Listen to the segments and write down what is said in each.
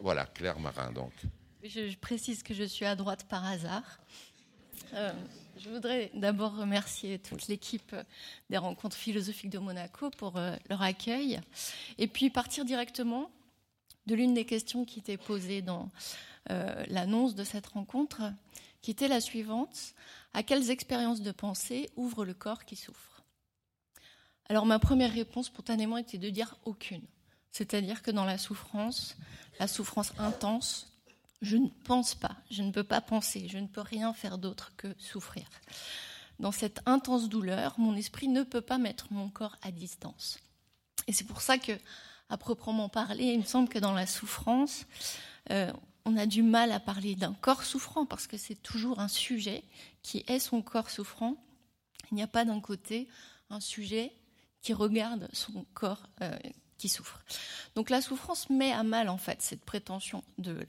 Voilà, Claire Marin, donc. Je, précise que je suis à droite par hasard. Euh, je voudrais d'abord remercier toute l'équipe des rencontres philosophiques de Monaco pour euh, leur accueil et puis partir directement de l'une des questions qui était posée dans euh, l'annonce de cette rencontre, qui était la suivante. À quelles expériences de pensée ouvre le corps qui souffre? Alors ma première réponse spontanément était de dire aucune. C'est-à-dire que dans la souffrance, la souffrance intense, je ne pense pas, je ne peux pas penser, je ne peux rien faire d'autre que souffrir. Dans cette intense douleur, mon esprit ne peut pas mettre mon corps à distance. Et c'est pour ça que, à proprement parler, il me semble que dans la souffrance, euh, on a du mal à parler d'un corps souffrant parce que c'est toujours un sujet qui est son corps souffrant. Il n'y a pas d'un côté un sujet qui regarde son corps euh, qui souffre. Donc la souffrance met à mal en fait cette prétention de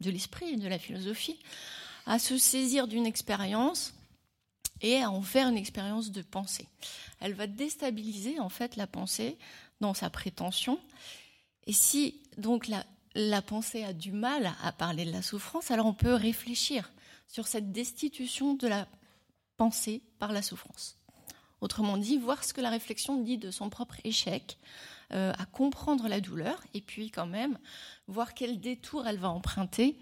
l'esprit, de la philosophie, à se saisir d'une expérience et à en faire une expérience de pensée. Elle va déstabiliser en fait la pensée dans sa prétention. Et si donc la pensée a du mal à parler de la souffrance, alors on peut réfléchir sur cette destitution de la pensée par la souffrance. Autrement dit, voir ce que la réflexion dit de son propre échec euh, à comprendre la douleur et puis quand même voir quel détour elle va emprunter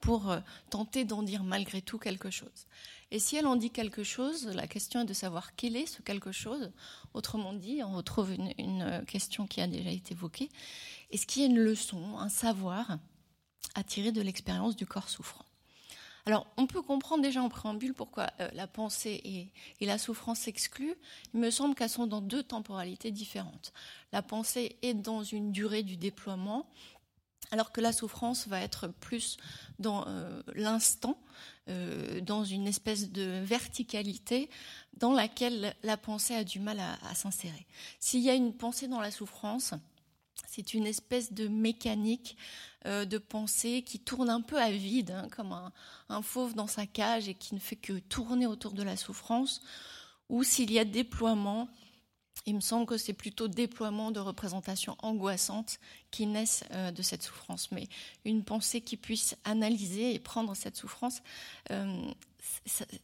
pour euh, tenter d'en dire malgré tout quelque chose. Et si elle en dit quelque chose, la question est de savoir quel est ce quelque chose. Autrement dit, on retrouve une, une question qui a déjà été évoquée. Est-ce qu'il y a une leçon, un savoir à tirer de l'expérience du corps souffrant? Alors, on peut comprendre déjà en préambule pourquoi euh, la pensée et, la souffrance s'excluent. Il me semble qu'elles sont dans deux temporalités différentes. La pensée est dans une durée du déploiement, alors que la souffrance va être plus dans euh, l'instant, euh, dans une espèce de verticalité dans laquelle la pensée a du mal à s'insérer. S'il y a une pensée dans la souffrance, c'est une espèce de mécanique euh, de pensée qui tourne un peu à vide, hein, comme un, fauve dans sa cage et qui ne fait que tourner autour de la souffrance, ou s'il y a déploiement, il me semble que c'est plutôt déploiement de représentations angoissantes qui naissent euh, de cette souffrance. Mais une pensée qui puisse analyser et prendre cette souffrance euh,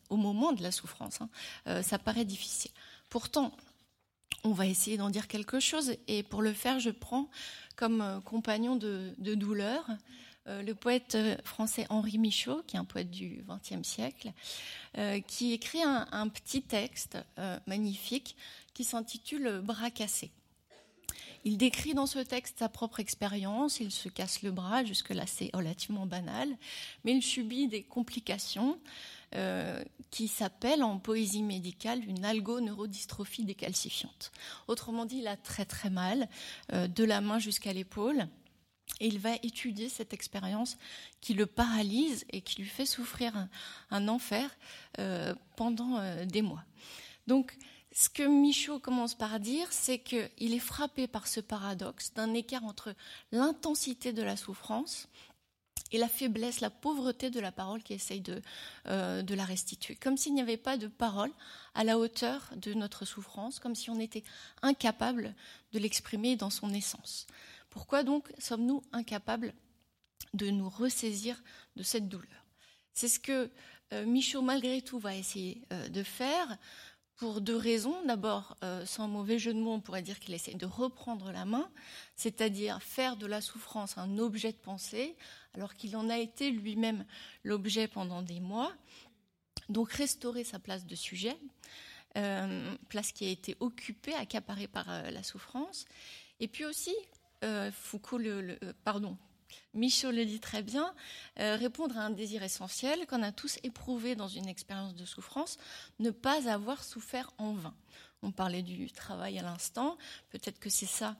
au moment de la souffrance, hein, ça paraît difficile. Pourtant, on va essayer d'en dire quelque chose. Et pour le faire, je prends comme euh, compagnon de, douleur euh, le poète euh, français Henri Michaud, qui est un poète du XXe siècle, qui écrit un, petit texte magnifique qui s'intitule Bras cassé. Il décrit dans ce texte sa propre expérience, il se casse le bras, jusque-là c'est relativement banal, mais il subit des complications, euh, qui s'appelle en poésie médicale une algoneurodystrophie décalcifiante. Autrement dit, il a très très mal, euh, de la main jusqu'à l'épaule. Et il va étudier cette expérience qui le paralyse et qui lui fait souffrir un, enfer euh, pendant des mois. Donc, ce que Michaud commence par dire, c'est qu'il est frappé par ce paradoxe d'un écart entre l'intensité de la souffrance et la faiblesse, la pauvreté de la parole qui essaye de, euh, de la restituer. Comme s'il n'y avait pas de parole à la hauteur de notre souffrance, comme si on était incapable de l'exprimer dans son essence. Pourquoi donc sommes-nous incapables de nous ressaisir de cette douleur? C'est ce que euh, Michaud, malgré tout, va essayer euh, de faire pour deux raisons. D'abord, sans mauvais jeu de mots, on pourrait dire qu'il essaie de reprendre la main, c'est-à-dire faire de la souffrance un objet de pensée, alors qu'il en a été lui-même l'objet pendant des mois. Donc restaurer sa place de sujet, euh, place qui a été occupée, accaparée par euh, la souffrance. Et puis aussi, Foucault, le, pardon, Michaud le dit très bien, euh, répondre à un désir essentiel qu'on a tous éprouvé dans une expérience de souffrance, ne pas avoir souffert en vain. On parlait du travail à l'instant, peut-être que c'est ça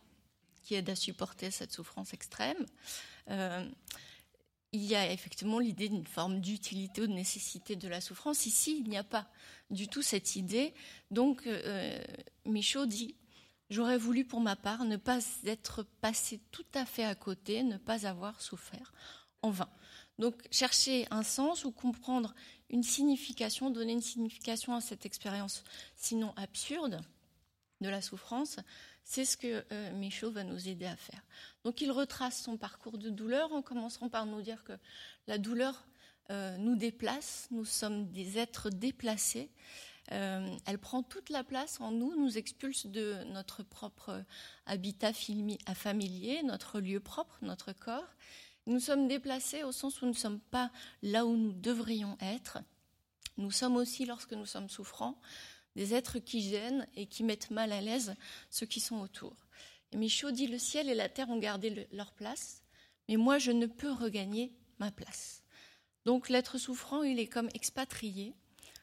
qui aide à supporter cette souffrance extrême. Euh, il y a effectivement l'idée d'une forme d'utilité ou de nécessité de la souffrance. Ici, il n'y a pas du tout cette idée. Donc, euh, Michaud dit J'aurais voulu pour ma part ne pas être passé tout à fait à côté, ne pas avoir souffert en vain. Donc chercher un sens ou comprendre une signification, donner une signification à cette expérience, sinon absurde, de la souffrance, C'est ce que euh, Michaud va nous aider à faire. Donc il retrace son parcours de douleur en commençant par nous dire que la douleur euh, nous déplace, nous sommes des êtres déplacés. Euh, elle prend toute la place en nous, nous expulse de notre propre habitat familier, notre lieu propre, notre corps. Nous sommes déplacés au sens où nous ne sommes pas là où nous devrions être. Nous sommes aussi, lorsque nous sommes souffrants, des êtres qui gênent et qui mettent mal à l'aise ceux qui sont autour. Et Michaud dit le ciel et la terre ont gardé leur place, mais moi je ne peux regagner ma place. Donc l'être souffrant, il est comme expatrié,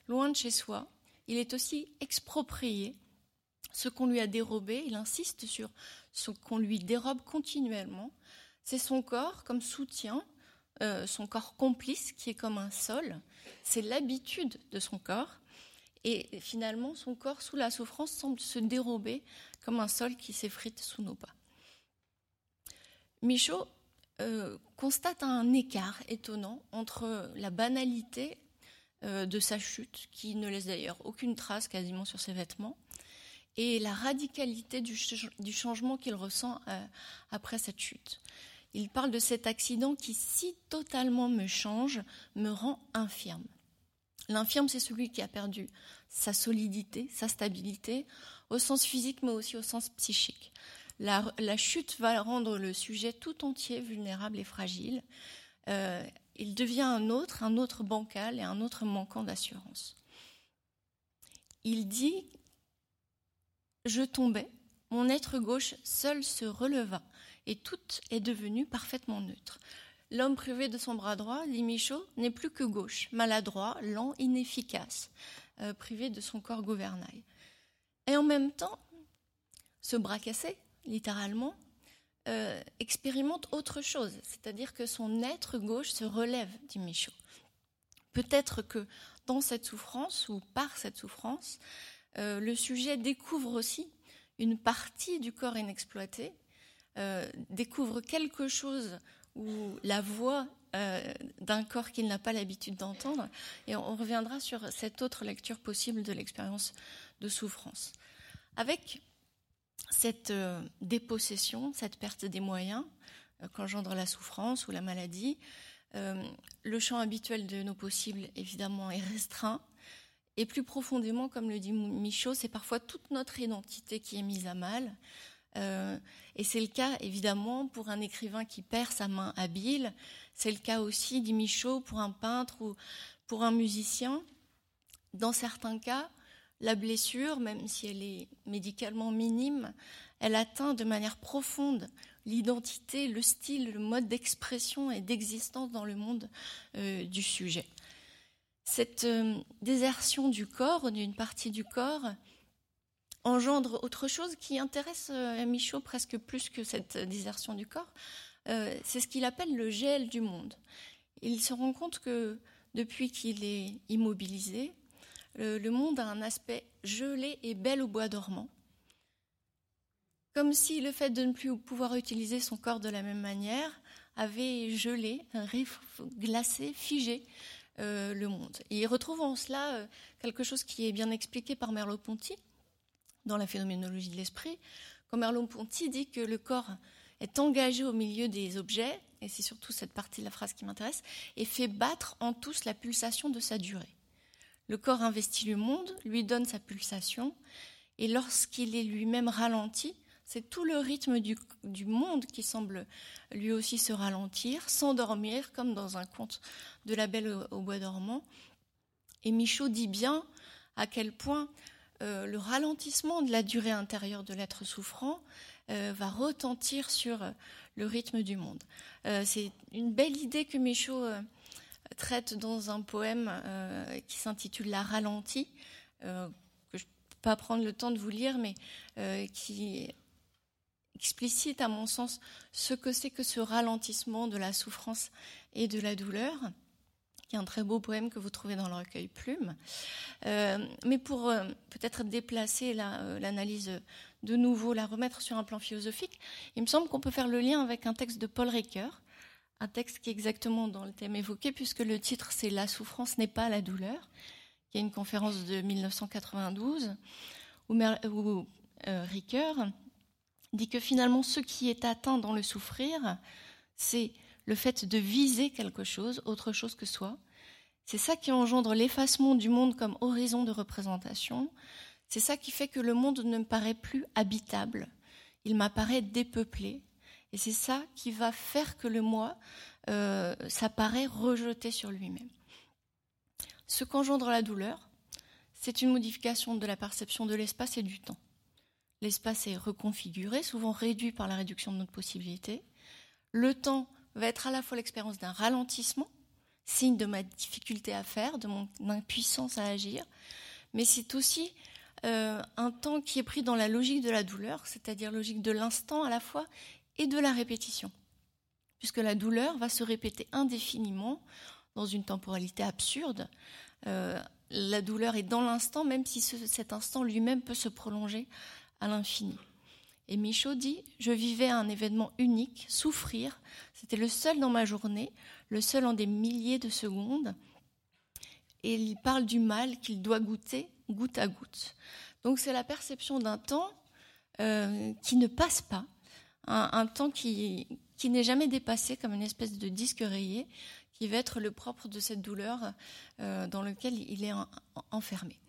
loin de chez soi. Il est aussi exproprié. Ce qu'on lui a dérobé, il insiste sur ce qu'on lui dérobe continuellement. C'est son corps comme soutien, euh, son corps complice qui est comme un sol. C'est l'habitude de son corps. Et finalement, son corps, sous la souffrance, semble se dérober comme un sol qui s'effrite sous nos pas. Michaud euh, constate un écart étonnant entre la banalité euh, de sa chute, qui ne laisse d'ailleurs aucune trace quasiment sur ses vêtements, et la radicalité du, changement qu'il ressent euh, après cette chute. Il parle de cet accident qui, si totalement me change, me rend infirme. L'infirme, c'est celui qui a perdu sa solidité, sa stabilité, au sens physique, mais aussi au sens psychique. La, chute va rendre le sujet tout entier vulnérable et fragile. Euh, il devient un autre, un autre bancal et un autre manquant d'assurance. Il dit Je tombais, mon être gauche seul se releva, et tout est devenu parfaitement neutre. L'homme privé de son bras droit, Limichaud, n'est plus que gauche, maladroit, lent, inefficace, euh, privé de son corps gouvernail. Et en même temps, ce bras cassé, littéralement, euh, expérimente autre chose, c'est-à-dire que son être gauche se relève, dit Michaud. Peut-être que dans cette souffrance ou par cette souffrance, euh, le sujet découvre aussi une partie du corps inexploité, découvre quelque chose ou la voix euh, d'un corps qu'il n'a pas l'habitude d'entendre. Et on reviendra sur cette autre lecture possible de l'expérience de souffrance. Avec cette euh, dépossession, cette perte des moyens euh, qu'engendre la souffrance ou la maladie, le champ habituel de nos possibles, évidemment, est restreint. Et plus profondément, comme le dit Michaud, c'est parfois toute notre identité qui est mise à mal, euh, et c'est le cas évidemment pour un écrivain qui perd sa main habile. C'est le cas aussi, dit Michaud, pour un peintre ou pour un musicien. Dans certains cas, la blessure, même si elle est médicalement minime, elle atteint de manière profonde l'identité, le style, le mode d'expression et d'existence dans le monde euh, du sujet. Cette euh, désertion du corps, d'une partie du corps, engendre autre chose qui intéresse euh, Michaud presque plus que cette désertion du corps. Euh, c'est ce qu'il appelle le gel du monde. Il se rend compte que depuis qu'il est immobilisé, le, monde a un aspect gelé et bel au bois dormant. Comme si le fait de ne plus pouvoir utiliser son corps de la même manière avait gelé, glacé, figé euh, le monde. Et il retrouve en cela quelque chose qui est bien expliqué par Merleau-Ponty, dans la phénoménologie de l'esprit, quand Merleau-Ponty dit que le corps est engagé au milieu des objets, et c'est surtout cette partie de la phrase qui m'intéresse, et fait battre en tous la pulsation de sa durée. Le corps investit le monde, lui donne sa pulsation, et lorsqu'il est lui-même ralenti, c'est tout le rythme du, monde qui semble lui aussi se ralentir, s'endormir, comme dans un conte de la Belle au bois dormant. Et Michaud dit bien à quel point euh, le ralentissement de la durée intérieure de l'être souffrant euh, va retentir sur euh, le rythme du monde. c'est une belle idée que Michaud traite dans un poème qui s'intitule La ralentie, que je ne peux pas prendre le temps de vous lire, mais qui explicite à mon sens ce que c'est que ce ralentissement de la souffrance et de la douleur un très beau poème que vous trouvez dans le recueil Plume. Euh, mais pour euh, peut-être déplacer euh, l'analyse de nouveau, la remettre sur un plan philosophique, il me semble qu'on peut faire le lien avec un texte de Paul Ricoeur, un texte qui est exactement dans le thème évoqué, puisque le titre c'est La souffrance n'est pas la douleur, qui est une conférence de 1992 où, où Ricoeur dit que finalement ce qui est atteint dans le souffrir, c'est le fait de viser quelque chose, autre chose que soi. C'est ça qui engendre l'effacement du monde comme horizon de représentation. C'est ça qui fait que le monde ne me paraît plus habitable. Il m'apparaît dépeuplé. Et c'est ça qui va faire que le moi euh, s'apparaît rejeté sur lui-même. Ce qu'engendre la douleur, c'est une modification de la perception de l'espace et du temps. L'espace est reconfiguré, souvent réduit par la réduction de notre possibilité. Le temps va être à la fois l'expérience d'un ralentissement, signe de ma difficulté à faire, de mon impuissance à agir, mais c'est aussi euh, un temps qui est pris dans la logique de la douleur, c'est-à-dire logique de l'instant à la fois et de la répétition, puisque la douleur va se répéter indéfiniment dans une temporalité absurde. Euh, la douleur est dans l'instant, même si cet instant lui-même peut se prolonger à l'infini. Et Michaud dit Je vivais un événement unique, souffrir, c'était le seul dans ma journée, le seul en des milliers de secondes. Et il parle du mal qu'il doit goûter goutte à goutte. Donc c'est la perception d'un temps euh, qui ne passe pas, un, temps qui, n'est jamais dépassé comme une espèce de disque rayé, qui va être le propre de cette douleur euh, dans lequel il est enfermé.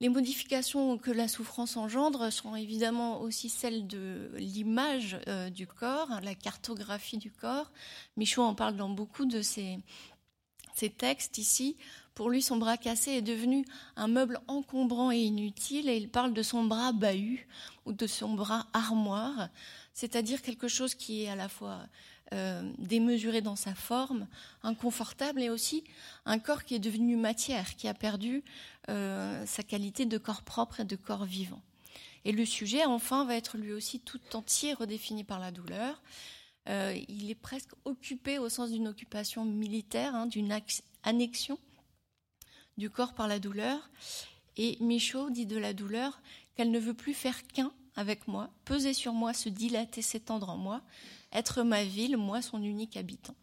Les modifications que la souffrance engendre sont évidemment aussi celles de l'image euh, du corps, la cartographie du corps. Michaud en parle dans beaucoup de ses, textes ici. Pour lui, son bras cassé est devenu un meuble encombrant et inutile, et il parle de son bras bahut ou de son bras armoire, c'est-à-dire quelque chose qui est à la fois euh, démesuré dans sa forme, inconfortable, et aussi un corps qui est devenu matière, qui a perdu euh, sa qualité de corps propre et de corps vivant. Et le sujet, enfin, va être lui aussi tout entier redéfini par la douleur. Euh, il est presque occupé au sens d'une occupation militaire, hein, d'une annexion du corps par la douleur. Et Michaud dit de la douleur qu'elle ne veut plus faire qu'un avec moi, peser sur moi, se dilater, s'étendre en moi, être ma ville, moi son unique habitant.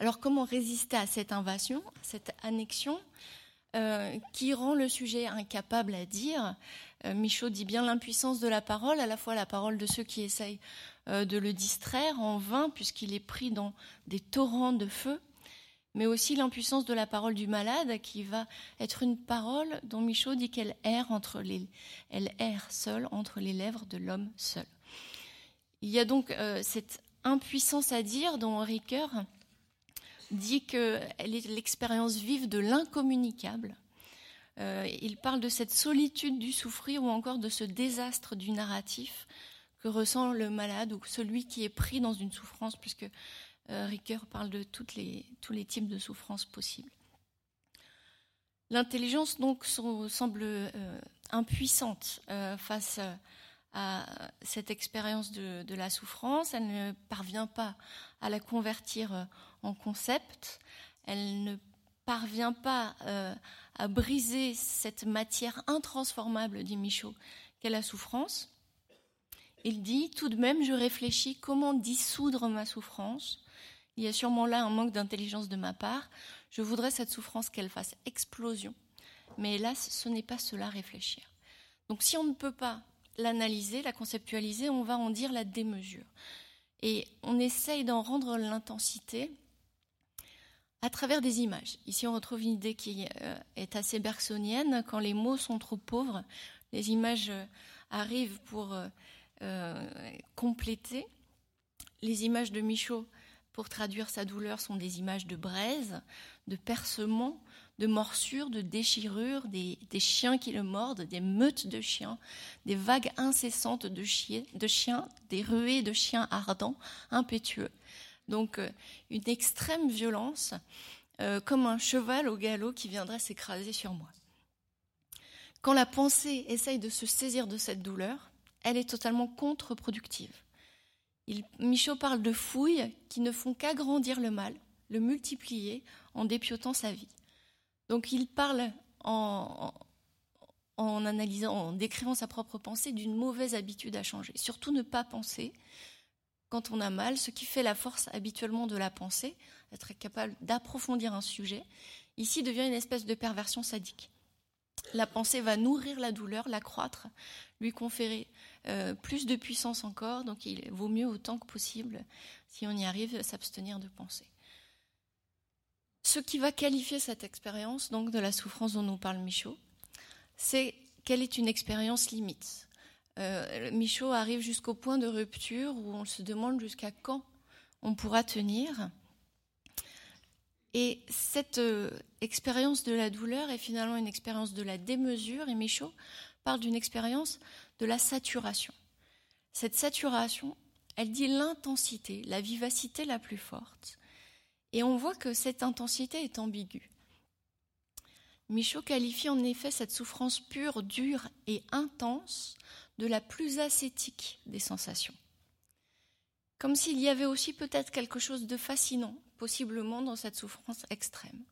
Alors comment résister à cette invasion, cette annexion euh, qui rend le sujet incapable à dire? Euh, Michaud dit bien l'impuissance de la parole, à la fois la parole de ceux qui essayent euh, de le distraire en vain puisqu'il est pris dans des torrents de feu, mais aussi l'impuissance de la parole du malade qui va être une parole dont Michaud dit qu'elle erre entre les, seule entre les lèvres de l'homme seul. Il y a donc euh, cette impuissance à dire dont Ricoeur dit qu'elle est l'expérience vive de l'incommunicable. Euh, il parle de cette solitude du souffrir ou encore de ce désastre du narratif que ressent le malade ou celui qui est pris dans une souffrance, puisque Ricoeur parle de toutes les, tous les types de souffrances possibles. L'intelligence donc semble impuissante face à cette expérience de, la souffrance, elle ne parvient pas à la convertir euh, en concept, elle ne parvient pas euh, à briser cette matière intransformable, dit Michaud, qu'est la souffrance. Il dit tout de même, je réfléchis comment dissoudre ma souffrance. Il y a sûrement là un manque d'intelligence de ma part. Je voudrais cette souffrance qu'elle fasse explosion. Mais hélas, ce n'est pas cela réfléchir. Donc si on ne peut pas l'analyser, la conceptualiser, on va en dire la démesure. Et on essaye d'en rendre l'intensité à travers des images. Ici, on retrouve une idée qui euh, est assez bergsonienne. Quand les mots sont trop pauvres, les images euh, arrivent pour euh, compléter. Les images de Michaud, pour traduire sa douleur, sont des images de braise, de percement, de morsures, de déchirures, des, chiens qui le mordent, des meutes de chiens, des vagues incessantes de, de chiens, des ruées de chiens ardents, impétueux. Donc euh, une extrême violence, euh, comme un cheval au galop qui viendrait s'écraser sur moi. Quand la pensée essaye de se saisir de cette douleur, elle est totalement contre-productive. Michaud parle de fouilles qui ne font qu'agrandir le mal, le multiplier en dépiotant sa vie. Donc il parle en, analysant, en décrivant sa propre pensée d'une mauvaise habitude à changer. Surtout ne pas penser quand on a mal, ce qui fait la force habituellement de la pensée, être capable d'approfondir un sujet, ici devient une espèce de perversion sadique. la pensée va nourrir la douleur, l'accroître, lui conférer euh, plus de puissance encore. Donc il vaut mieux autant que possible, si on y arrive, s'abstenir de penser. Ce qui va qualifier cette expérience donc de la souffrance dont nous parle Michaud, c'est qu'elle est une expérience limite. Euh, Michaud arrive jusqu'au point de rupture où on se demande jusqu'à quand on pourra tenir. Et cette euh, expérience de la douleur est finalement une expérience de la démesure, et Michaud parle d'une expérience de la saturation. Cette saturation, elle dit l'intensité, la vivacité la plus forte. Et on voit que cette intensité est ambiguë. Michaud qualifie en effet cette souffrance pure, dure et intense de la plus ascétique des sensations. Comme s'il y avait aussi peut-être quelque chose de fascinant, possiblement, dans cette souffrance extrême.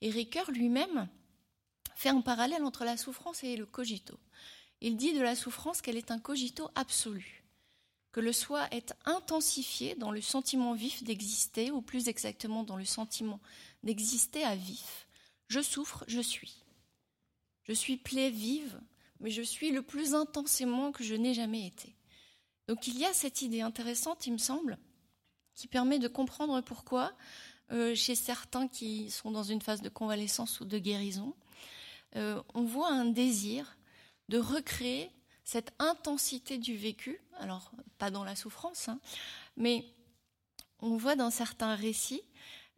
Et Ricoeur lui-même fait un parallèle entre la souffrance et le cogito. Il dit de la souffrance qu'elle est un cogito absolu, que le soi est intensifié dans le sentiment vif d'exister, ou plus exactement dans le sentiment d'exister à vif. Je souffre, je suis. Je suis plaie vive, mais je suis le plus intensément que je n'ai jamais été. Donc il y a cette idée intéressante, il me semble, qui permet de comprendre pourquoi, euh, chez certains qui sont dans une phase de convalescence ou de guérison, euh, on voit un désir de recréer cette intensité du vécu, alors pas dans la souffrance, hein, mais on voit dans certains récits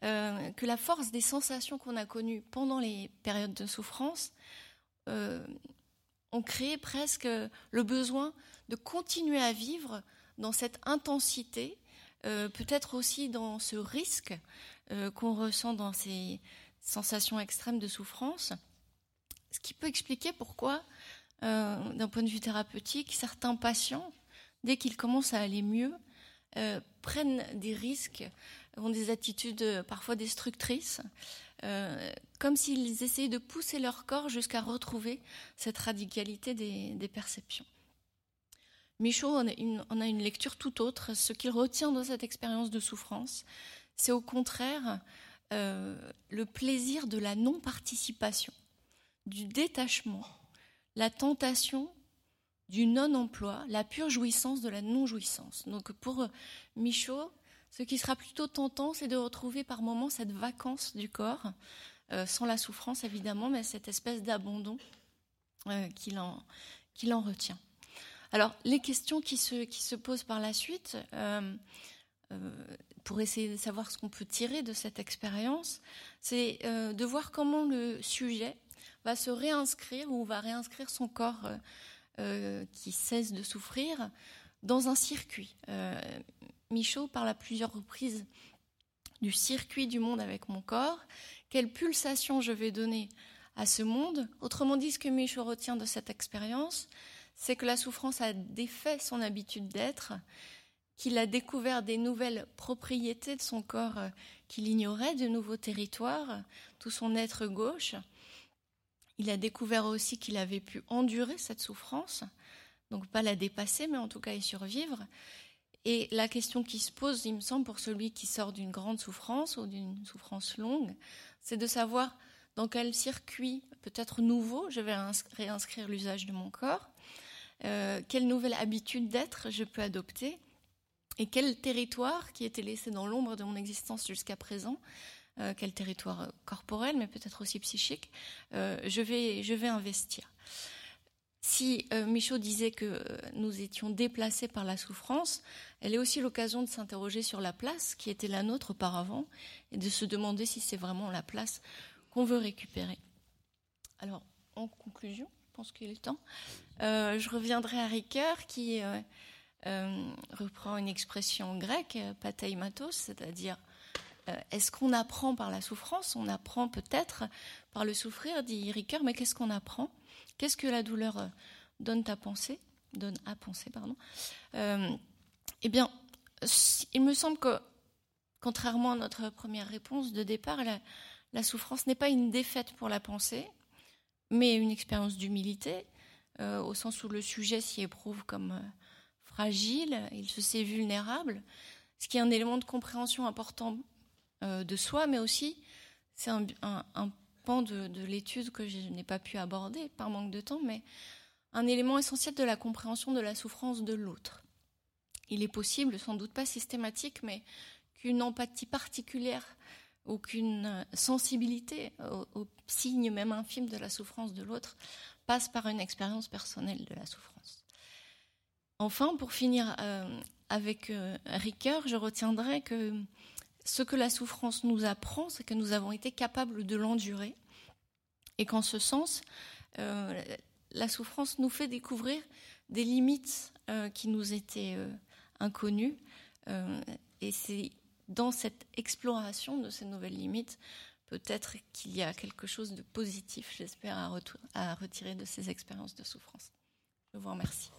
euh, que la force des sensations qu'on a connues pendant les périodes de souffrance ont créé presque le besoin de continuer à vivre dans cette intensité, euh, peut-être aussi dans ce risque euh, qu'on ressent dans ces sensations extrêmes de souffrance, ce qui peut expliquer pourquoi, euh, d'un point de vue thérapeutique, certains patients, dès qu'ils commencent à aller mieux, prennent des risques, ont des attitudes parfois destructrices, euh, comme s'ils essayaient de pousser leur corps jusqu'à retrouver cette radicalité des, perceptions. Michaud en a, une, lecture tout autre. Ce qu'il retient dans cette expérience de souffrance, c'est au contraire euh, le plaisir de la non-participation, du détachement, la tentation du non-emploi, la pure jouissance de la non-jouissance. Donc pour Michaud, ce qui sera plutôt tentant, c'est de retrouver par moments cette vacance du corps, euh, sans la souffrance évidemment, mais cette espèce d'abandon euh, qu'il en, en, retient. Alors, les questions qui se, qui se posent par la suite, euh, pour essayer de savoir ce qu'on peut tirer de cette expérience, c'est de voir comment le sujet va se réinscrire ou va réinscrire son corps qui cesse de souffrir dans un circuit. Michaud parle à plusieurs reprises du circuit du monde avec mon corps, quelle pulsation je vais donner à ce monde? Autrement dit, ce que Michaud retient de cette expérience, c'est que la souffrance a défait son habitude d'être, qu'il a découvert des nouvelles propriétés de son corps euh, qu'il ignorait, de nouveaux territoires, tout son être gauche. Il a découvert aussi qu'il avait pu endurer cette souffrance, donc pas la dépasser, mais en tout cas y survivre. Et la question qui se pose, il me semble, pour celui qui sort d'une grande souffrance ou d'une souffrance longue, c'est de savoir dans quel circuit, peut-être nouveau, je vais réinscrire l'usage de mon corps, euh, quelle nouvelle habitude d'être je peux adopter, et quel territoire qui était laissé dans l'ombre de mon existence jusqu'à présent, euh, quel territoire corporel, mais peut-être aussi psychique, euh, je, vais, je vais investir. Si euh, Michaud disait que euh, nous étions déplacés par la souffrance, elle est aussi l'occasion de s'interroger sur la place qui était la nôtre auparavant et de se demander si c'est vraiment la place qu'on veut récupérer. Alors, en conclusion, je pense qu'il est temps, euh, je reviendrai à Ricoeur qui reprend une expression grecque, pateimatos, c'est-à-dire est-ce qu'on apprend par la souffrance? On apprend peut-être par le souffrir, dit Ricoeur, mais qu'est-ce qu'on apprend? Qu'est-ce que la douleur euh, donne à penser Donne à penser, pardon. Euh, eh bien, il me semble que, contrairement à notre première réponse de départ, la, souffrance n'est pas une défaite pour la pensée, mais une expérience d'humilité, euh, au sens où le sujet s'y éprouve comme fragile, il se sait vulnérable, ce qui est un élément de compréhension important de soi, mais aussi c'est un, pan de, de l'étude que je n'ai pas pu aborder par manque de temps, mais un élément essentiel de la compréhension de la souffrance de l'autre. Il est possible, sans doute pas systématique, mais qu'une empathie particulière ou qu'une sensibilité aux, signes même infimes de la souffrance de l'autre passe par une expérience personnelle de la souffrance. Enfin, pour finir euh, avec euh, rigueur, je retiendrai que ce que la souffrance nous apprend, c'est que nous avons été capables de l'endurer et qu'en ce sens, euh, la souffrance nous fait découvrir des limites euh, qui nous étaient euh, inconnues. Et c'est dans cette exploration de ces nouvelles limites, peut-être qu'il y a quelque chose de positif, j'espère, à retirer de ces expériences de souffrance. Je vous remercie.